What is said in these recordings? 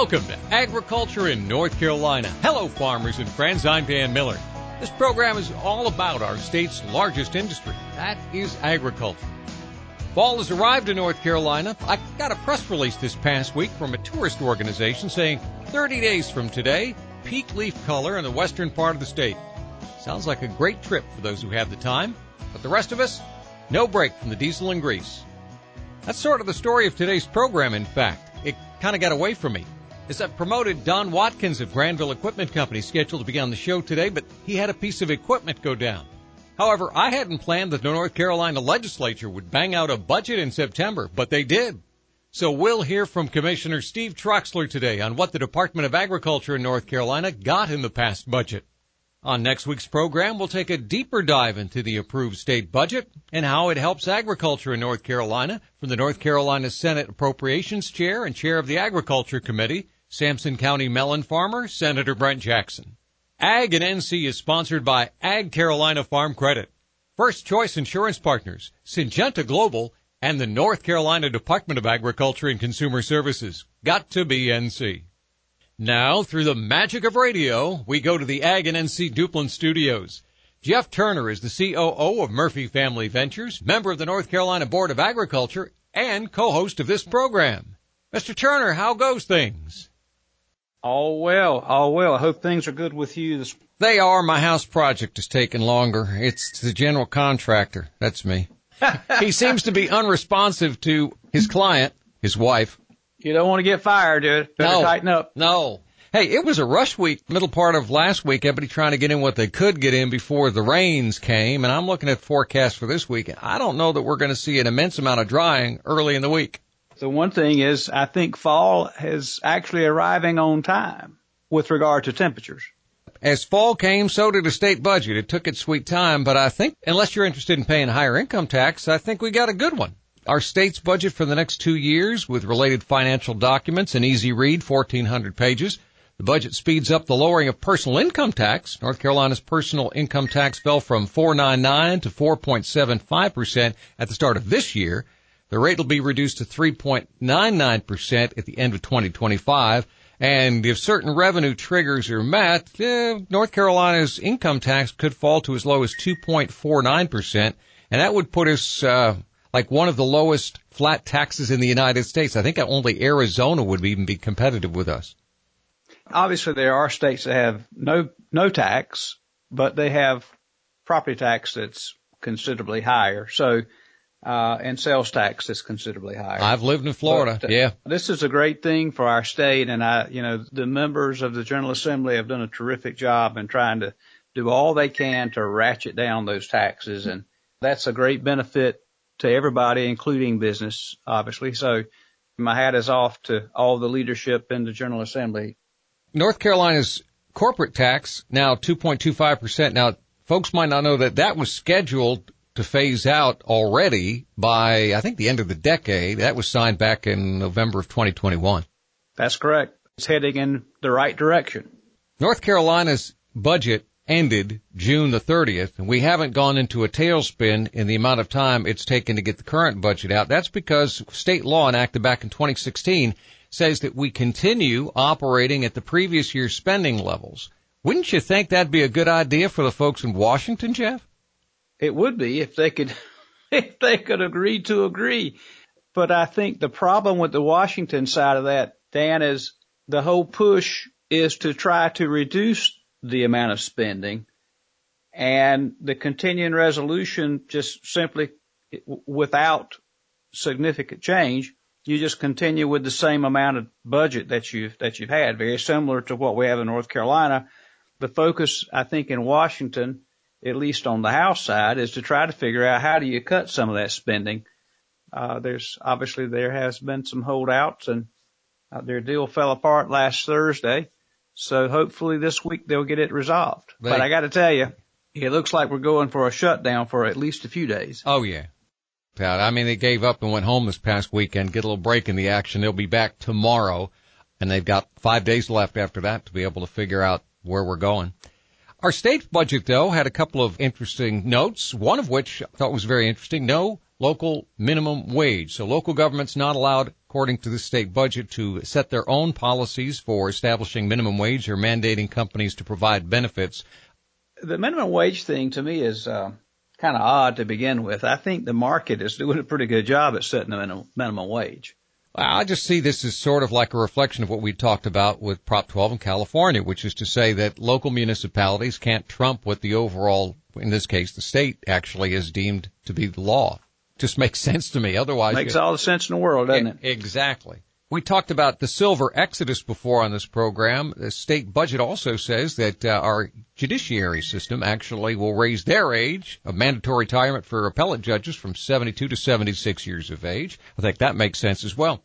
Welcome to Agriculture in North Carolina. Hello, farmers and friends. I'm Dan Miller. This program is all about our state's largest industry. That is agriculture. Fall has arrived in North Carolina. I got a press release this past week from a tourist organization saying 30 days from today, peak leaf color in the western part of the state. Sounds like a great trip for those who have the time, but the rest of us, no break from the diesel and grease. That's sort of the story of today's program, in fact. It kind of got away from me. As I promoted Don Watkins of Granville Equipment Company scheduled to be on the show today, but he had a piece of equipment go down. However, I hadn't planned that the North Carolina legislature would bang out a budget in September, but they did. So we'll hear from Commissioner Steve Troxler today on what the Department of Agriculture in North Carolina got in the past budget. On next week's program, we'll take a deeper dive into the approved state budget and how it helps agriculture in North Carolina from the North Carolina Senate Appropriations Chair and Chair of the Agriculture Committee, Sampson County melon farmer, Senator Brent Jackson. Ag and NC is sponsored by Ag Carolina Farm Credit, First Choice Insurance Partners, Syngenta Global, and the North Carolina Department of Agriculture and Consumer Services. Got to be NC. Now, through the magic of radio, we go to the Ag and NC Duplin studios. Jeff Turner is the COO of Murphy Family Ventures, member of the North Carolina Board of Agriculture, and co-host of this program. Mr. Turner, how goes things? All well, all well. I hope things are good with you. This- They are. My house project is taking longer. It's the general contractor. That's me. he seems to be unresponsive to his client, his wife. You don't want to get fired, dude. Better No. tighten up. No. Hey, it was a rush week, middle part of last week. Everybody trying to get in what they could get in before the rains came. And I'm looking at forecasts for this week. I don't know that we're going to see an immense amount of drying early in the week. The one thing is, I think fall is actually arriving on time with regard to temperatures. As fall came, so did the state budget. It took its sweet time, but I think, unless you're interested in paying higher income tax, I think we got a good one. Our state's budget for the next two years with related financial documents, an easy read, 1400 pages. The budget speeds up the lowering of personal income tax. North Carolina's personal income tax fell from 4.99 to 4.75% at the start of this year. The rate will be reduced to 3.99% at the end of 2025. And if certain revenue triggers are met, eh, North Carolina's income tax could fall to as low as 2.49%. And that would put us, uh, like one of the lowest flat taxes in the United States. I think only Arizona would even be competitive with us. Obviously, there are states that have no no tax, but they have property tax that's considerably higher. So, uh, and sales tax is considerably higher. I've lived in Florida. But, uh, yeah. This is a great thing for our state, and I, you know, the members of the General Assembly have done a terrific job in trying to do all they can to ratchet down those taxes, and that's a great benefit to everybody, including business, obviously. So, my hat is off to all the leadership in the General Assembly. North Carolina's corporate tax now 2.25%. Now, folks might not know that that was scheduled to phase out already by, I think, the end of the decade. That was signed back in November of 2021. That's correct. It's heading in the right direction. North Carolina's budget ended June the 30th, and we haven't gone into a tailspin in the amount of time it's taken to get the current budget out. That's because state law enacted back in 2016 says that we continue operating at the previous year's spending levels. Wouldn't you think that'd be a good idea for the folks in Washington, Jeff? It would be if they could, if they could agree to agree. But I think the problem with the Washington side of that, Dan, is the whole push is to try to reduce the amount of spending and the continuing resolution just simply without significant change, you just continue with the same amount of budget that you've, that you've had, very similar to what we have in North Carolina. The focus, I think, in Washington, at least on the House side, is to try to figure out how do you cut some of that spending. Uh, there's obviously there has been some holdouts and uh, their deal fell apart last Thursday. So hopefully this week they'll get it resolved. They- but I got to tell you, it looks like we're going for a shutdown for at least a few days. Oh yeah. Pat, I mean, they gave up and went home this past weekend, get a little break in the action. They'll be back tomorrow and they've got five days left after that to be able to figure out where we're going. Our state budget though had a couple of interesting notes, one of which I thought was very interesting. No local minimum wage. So local government's not allowed, according to the state budget, to set their own policies for establishing minimum wage or mandating companies to provide benefits. The minimum wage thing to me is uh, kind of odd to begin with. I think the market is doing a pretty good job at setting the minimum wage. I just see this as sort of like a reflection of what we talked about with Prop 12 in California, which is to say that local municipalities can't trump what the overall, in this case, the state actually is deemed to be the law. Just makes sense to me. Otherwise, makes all the sense in the world, doesn't it? Exactly. We talked about the silver exodus before on this program. The state budget also says that uh, our judiciary system actually will raise their age of mandatory retirement for appellate judges from 72 to 76 years of age. I think that makes sense as well.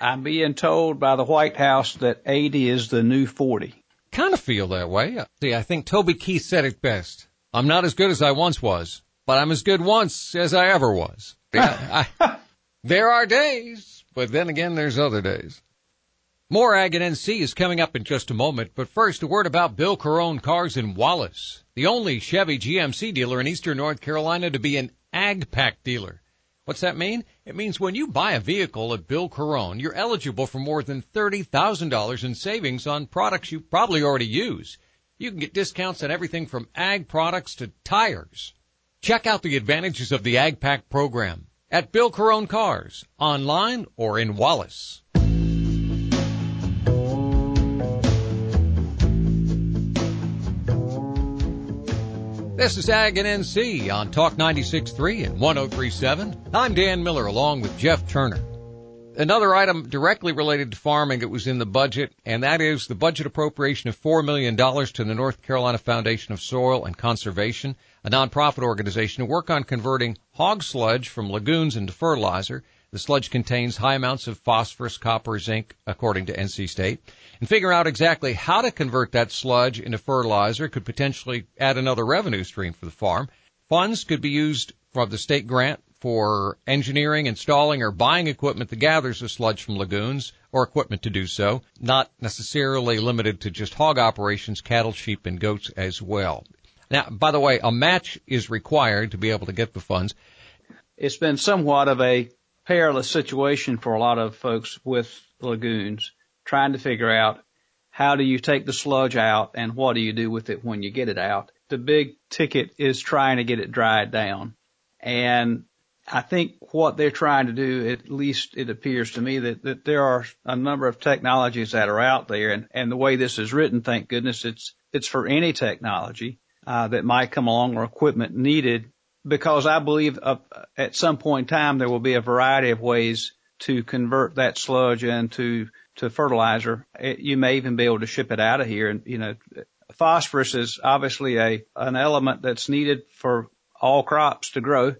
I'm being told by the White House that 80 is the new 40. Kind of feel that way. See, I think Toby Keith said it best. I'm not as good as I once was, but I'm as good once as I ever was. Yeah, I, there are days, but then again, there's other days. More Ag and NC is coming up in just a moment, but first a word about Bill Carone Cars in Wallace, the only Chevy GMC dealer in eastern North Carolina to be an Ag Pack dealer. What's that mean? It means when you buy a vehicle at Bill Carone, you're eligible for more than $30,000 in savings on products you probably already use. You can get discounts on everything from ag products to tires. Check out the advantages of the Ag Pack program at Bill Carone Cars, online or in Wallace. This is Ag and NC on Talk 96.3 and 103.7. I'm Dan Miller along with Jeff Turner. Another item directly related to farming that was in the budget, and that is the budget appropriation of $4 million to the North Carolina Foundation of Soil and Conservation, a nonprofit organization to work on converting hog sludge from lagoons into fertilizer the sludge contains high amounts of phosphorus, copper, zinc, according to NC State. And figure out exactly how to convert that sludge into fertilizer could potentially add another revenue stream for the farm. Funds could be used from the state grant for engineering, installing, or buying equipment that gathers the sludge from lagoons or equipment to do so, not necessarily limited to just hog operations, cattle, sheep, and goats as well. Now, by the way, a match is required to be able to get the funds. It's been somewhat of a perilous situation for a lot of folks with lagoons trying to figure out how do you take the sludge out and what do you do with it when you get it out. The big ticket is trying to get it dried down. And I think what they're trying to do, at least it appears to me that, that there are a number of technologies that are out there and, and the way this is written, thank goodness it's, it's for any technology, uh, that might come along or equipment needed because I believe uh, at some point in time there will be a variety of ways to convert that sludge into to fertilizer. It, you may even be able to ship it out of here. And you know, phosphorus is obviously a an element that's needed for all crops to grow.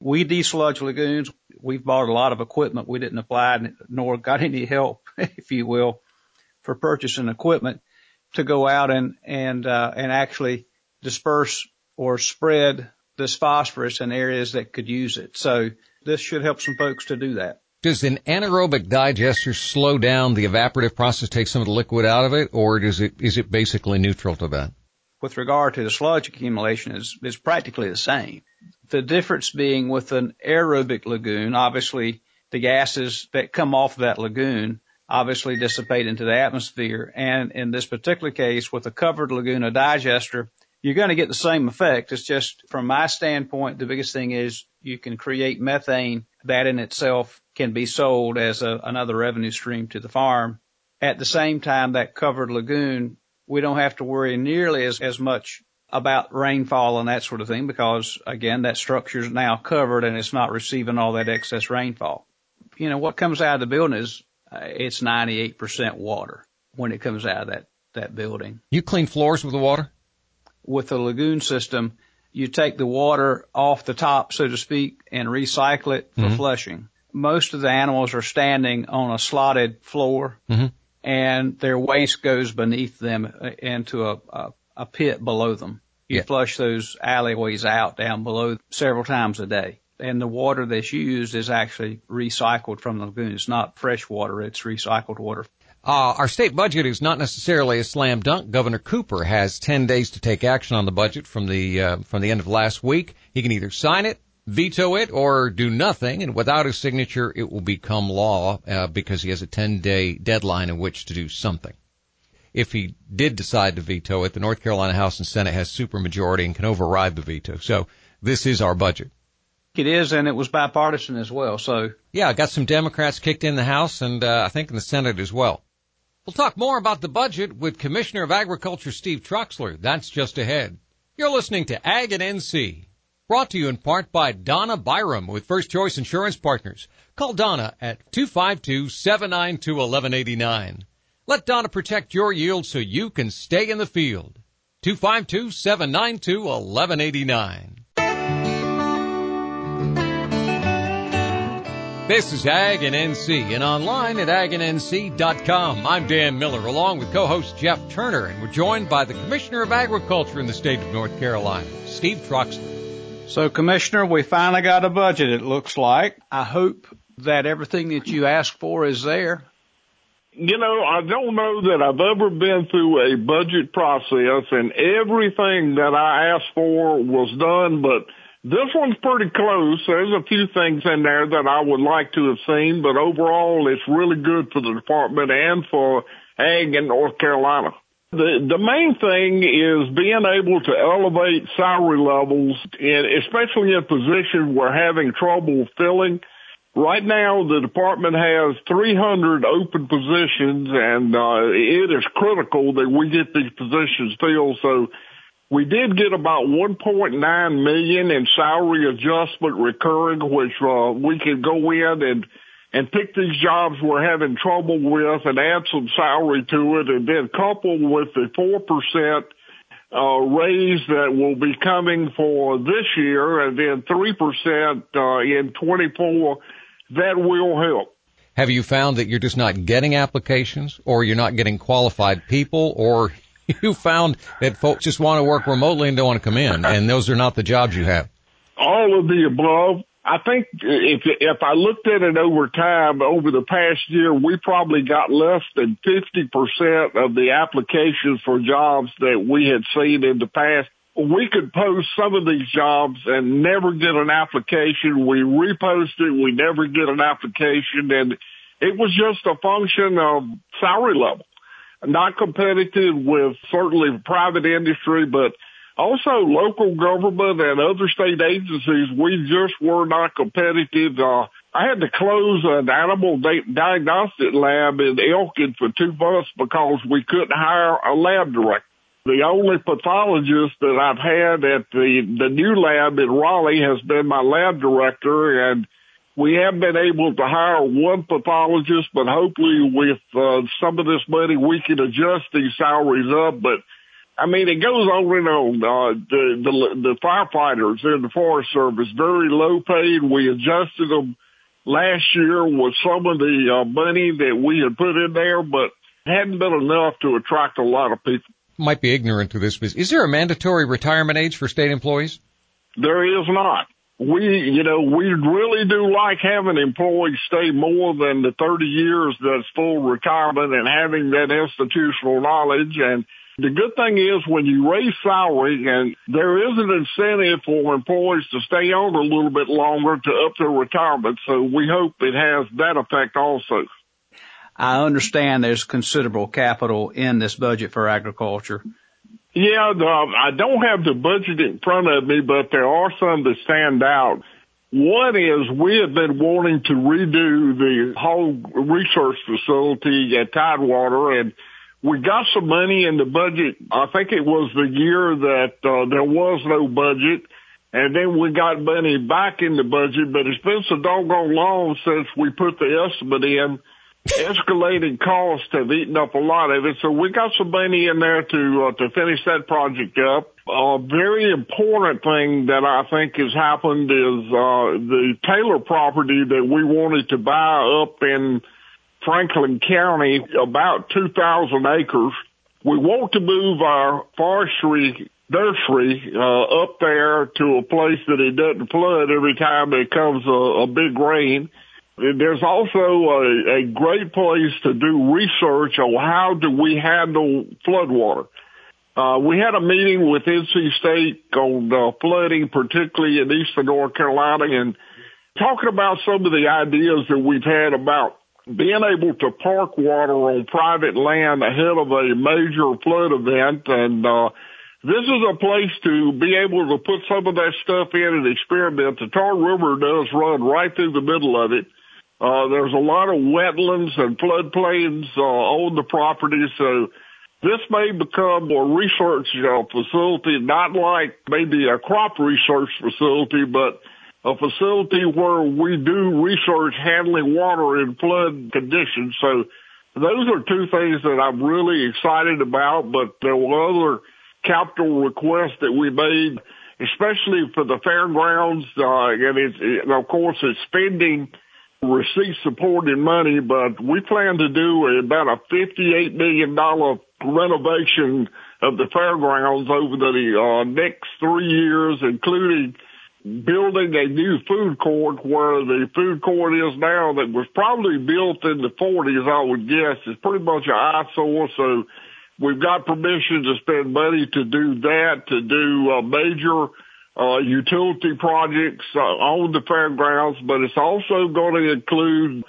We desludge lagoons. We've bought a lot of equipment. We didn't apply nor got any help, if you will, for purchasing equipment to go out and and uh, and actually disperse or spread this phosphorus in areas that could use it. So this should help some folks to do that. Does an anaerobic digester slow down the evaporative process, take some of the liquid out of it, or does it, is it basically neutral to that? With regard to the sludge accumulation is, is practically the same. The difference being with an aerobic lagoon, obviously the gases that come off of that lagoon obviously dissipate into the atmosphere. And in this particular case, with a covered lagoon, a digester, you're going to get the same effect. It's just from my standpoint, the biggest thing is you can create methane that in itself can be sold as a, another revenue stream to the farm. At the same time, that covered lagoon, we don't have to worry nearly as, as much about rainfall and that sort of thing because again, that structure is now covered and it's not receiving all that excess rainfall. You know, what comes out of the building is uh, it's 98% water when it comes out of that, that building. You clean floors with the water? With the lagoon system, you take the water off the top, so to speak, and recycle it for mm-hmm. flushing. Most of the animals are standing on a slotted floor mm-hmm. and their waste goes beneath them uh, into a, a, a pit below them. You yeah. flush those alleyways out down below several times a day. And the water that's used is actually recycled from the lagoon. It's not fresh water, it's recycled water. Uh, our state budget is not necessarily a slam dunk. Governor Cooper has 10 days to take action on the budget from the, uh, from the end of last week. He can either sign it veto it or do nothing, and without his signature, it will become law uh, because he has a 10-day deadline in which to do something. If he did decide to veto it, the North Carolina House and Senate has supermajority and can override the veto. So this is our budget. It is, and it was bipartisan as well. So yeah, I got some Democrats kicked in the House, and uh, I think in the Senate as well. We'll talk more about the budget with Commissioner of Agriculture Steve Troxler. That's just ahead. You're listening to Ag and NC. Brought to you in part by Donna Byram with First Choice Insurance Partners. Call Donna at 252-792-1189. Let Donna protect your yield so you can stay in the field. 252-792-1189. This is Ag and NC and online at agandnc.com. I'm Dan Miller along with co-host Jeff Turner and we're joined by the Commissioner of Agriculture in the state of North Carolina, Steve Troxler. So, Commissioner, we finally got a budget, it looks like. I hope that everything that you asked for is there. You know, I don't know that I've ever been through a budget process and everything that I asked for was done, but this one's pretty close. There's a few things in there that I would like to have seen, but overall it's really good for the department and for ag in North Carolina. The, the main thing is being able to elevate salary levels, especially in positions we're having trouble filling. Right now, the department has 300 open positions, and uh, it is critical that we get these positions filled. So we did get about 1.9 million in salary adjustment recurring, which uh, we can go in and and pick these jobs we're having trouble with and add some salary to it and then couple with the 4% uh, raise that will be coming for this year and then 3% uh, in 24, that will help. Have you found that you're just not getting applications or you're not getting qualified people or you found that folks just want to work remotely and don't want to come in and those are not the jobs you have? All of the above. I think if if I looked at it over time, over the past year, we probably got less than 50% of the applications for jobs that we had seen in the past. We could post some of these jobs and never get an application. We repost it, we never get an application, and it was just a function of salary level. Not competitive with certainly private industry, but also, local government and other state agencies, we just were not competitive. Uh, I had to close an animal di- diagnostic lab in Elkin for two months because we couldn't hire a lab director. The only pathologist that I've had at the, the new lab in Raleigh has been my lab director and we have been able to hire one pathologist, but hopefully with uh, some of this money we can adjust these salaries up. But I mean, it goes on and on. Uh, the, the, the firefighters in the Forest Service, very low paid. We adjusted them last year with some of the uh, money that we had put in there, but hadn't been enough to attract a lot of people. Might be ignorant to this, but is there a mandatory retirement age for state employees? There is not. We, you know, we really do like having employees stay more than the 30 years that's full retirement and having that institutional knowledge and the good thing is when you raise salary and there is an incentive for employees to stay on a little bit longer to up their retirement. So we hope it has that effect also. I understand there's considerable capital in this budget for agriculture. Yeah, the, I don't have the budget in front of me, but there are some that stand out. One is we have been wanting to redo the whole research facility at Tidewater and we got some money in the budget. I think it was the year that uh, there was no budget. And then we got money back in the budget, but it's been so doggone long since we put the estimate in. Escalating costs have eaten up a lot of it, so we got some money in there to uh, to finish that project up. A very important thing that I think has happened is uh, the Taylor property that we wanted to buy up in Franklin County, about 2,000 acres. We want to move our forestry nursery uh, up there to a place that it doesn't flood every time it comes a, a big rain. There's also a, a great place to do research on how do we handle floodwater. Uh, we had a meeting with NC State on uh, flooding, particularly in eastern North Carolina, and talking about some of the ideas that we've had about being able to park water on private land ahead of a major flood event. And uh, this is a place to be able to put some of that stuff in and experiment. The Tar River does run right through the middle of it. Uh, there's a lot of wetlands and floodplains uh, on the property, so this may become a research facility, not like maybe a crop research facility, but a facility where we do research handling water in flood conditions. So those are two things that I'm really excited about, but there were other capital requests that we made, especially for the fairgrounds. Uh, and it's, it, of course, it's spending receipt supported money, but we plan to do about a $58 million renovation of the fairgrounds over the uh, next three years, including building a new food court where the food court is now that was probably built in the 40s, I would guess. It's pretty much an eyesore. So we've got permission to spend money to do that, to do a major uh, utility projects uh, on the fairgrounds, but it's also going to include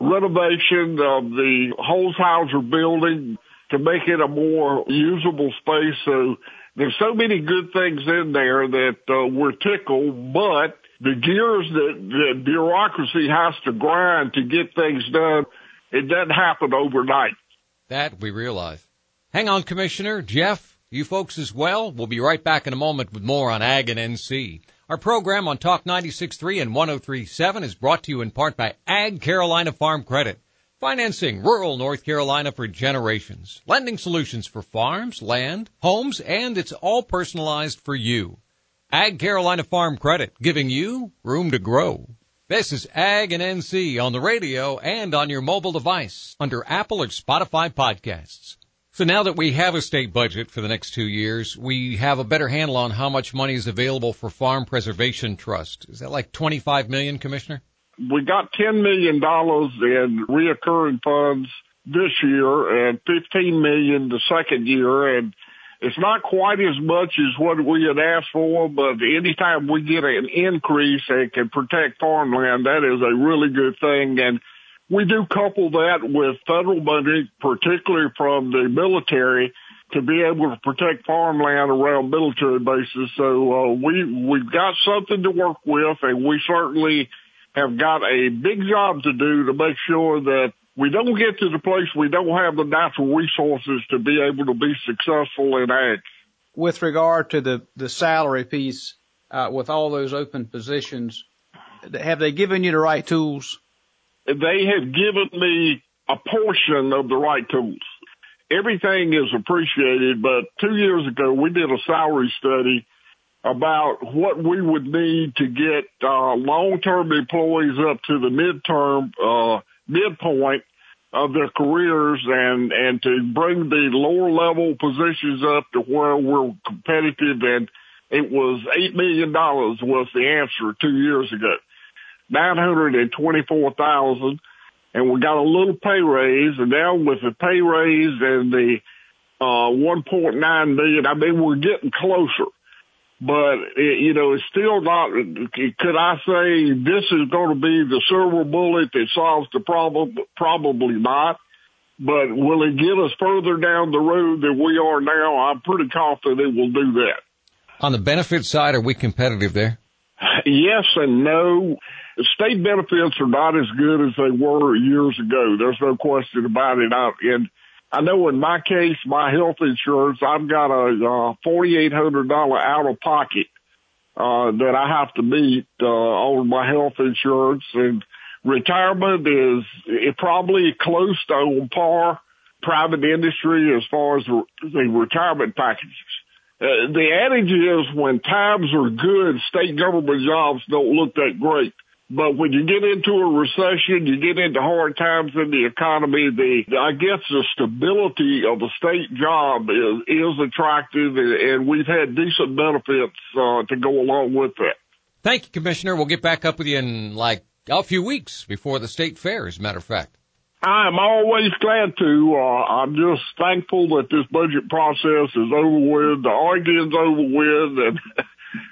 renovation of the Holshouser building to make it a more usable space. So there's so many good things in there that uh, we're tickled, but the gears that, that bureaucracy has to grind to get things done, it doesn't happen overnight. That we realize. Hang on, Commissioner. Jeff, you folks as well. We'll be right back in a moment with more on Ag and NC. Our program on Talk 96.3 and 103.7 is brought to you in part by Ag Carolina Farm Credit. Financing rural North Carolina for generations. Lending solutions for farms, land, homes, and it's all personalized for you. Ag Carolina Farm Credit, giving you room to grow. This is Ag and NC on the radio and on your mobile device under Apple or Spotify podcasts. So now that we have a state budget for the next two years, we have a better handle on how much money is available for Farm Preservation Trust. Is that like 25 million, Commissioner? We got $10 million in reoccurring funds this year and 15 million the second year. And it's not quite as much as what we had asked for, but anytime we get an increase and can protect farmland, that is a really good thing. And we do couple that with federal money, particularly from the military, to be able to protect farmland around military bases. So uh, we we've got something to work with, and we certainly have got a big job to do to make sure that we don't get to the place we don't have the natural resources to be able to be successful in ag. With regard to the the salary piece, uh, with all those open positions, have they given you the right tools? They have given me a portion of the right tools. Everything is appreciated, but two years ago we did a salary study about what we would need to get uh, long-term employees up to the midterm uh, midpoint of their careers and and to bring the lower level positions up to where we're competitive and it was eight million dollars was the answer two years ago. 924,000 and we got a little pay raise and now with the pay raise and the, uh, 1.9 million, I mean, we're getting closer, but it, you know, it's still not, could I say this is going to be the silver bullet that solves the problem? Probably not. But will it get us further down the road than we are now? I'm pretty confident it will do that. On the benefit side, are we competitive there? Yes and no state benefits are not as good as they were years ago. There's no question about it. I, and I know in my case, my health insurance, I've got a uh, $4,800 out of pocket, uh, that I have to meet, uh, on my health insurance and retirement is it probably close to on par private industry as far as the, the retirement packages. Uh, the adage is when times are good, state government jobs don't look that great. But when you get into a recession, you get into hard times in the economy, the, I guess the stability of a state job is, is attractive and we've had decent benefits, uh, to go along with that. Thank you, Commissioner. We'll get back up with you in like a few weeks before the state fair, as a matter of fact. I'm always glad to. Uh, I'm just thankful that this budget process is over with, the arguing's over with, and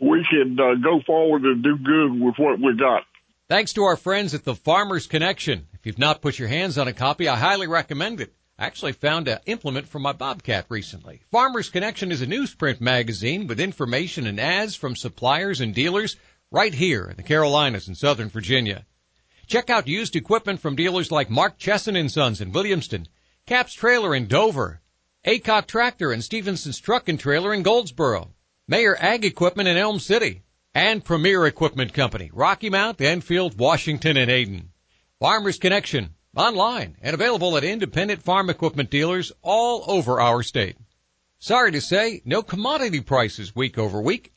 we can uh, go forward and do good with what we got. Thanks to our friends at the Farmers Connection. If you've not put your hands on a copy, I highly recommend it. I actually found an implement for my Bobcat recently. Farmers Connection is a newsprint magazine with information and ads from suppliers and dealers right here in the Carolinas and Southern Virginia. Check out used equipment from dealers like Mark Chesson and Sons in Williamston, Cap's Trailer in Dover, Acot Tractor and Stevenson's Truck and Trailer in Goldsboro, Mayor Ag Equipment in Elm City, and Premier Equipment Company, Rocky Mount, Enfield, Washington, and Ayden. Farmers Connection, online and available at independent farm equipment dealers all over our state. Sorry to say, no commodity prices week over week.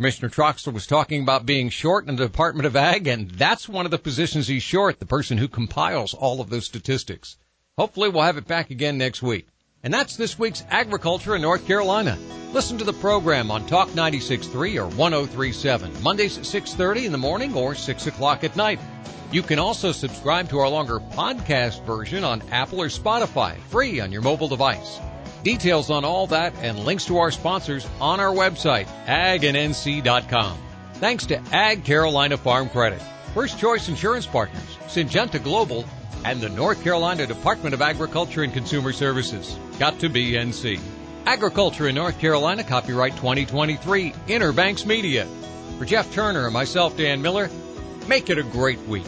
Commissioner Troxler was talking about being short in the Department of Ag, and that's one of the positions he's short, the person who compiles all of those statistics. Hopefully we'll have it back again next week. And that's this week's Agriculture in North Carolina. Listen to the program on Talk 96.3 or 103.7, Mondays at 6.30 in the morning or 6 o'clock at night. You can also subscribe to our longer podcast version on Apple or Spotify, free on your mobile device. Details on all that and links to our sponsors on our website, agandnc.com. Thanks to Ag Carolina Farm Credit, First Choice Insurance Partners, Syngenta Global, and the North Carolina Department of Agriculture and Consumer Services. Got to be NC. Agriculture in North Carolina, copyright 2023, Inner Banks Media. For Jeff Turner and myself, Dan Miller, make it a great week.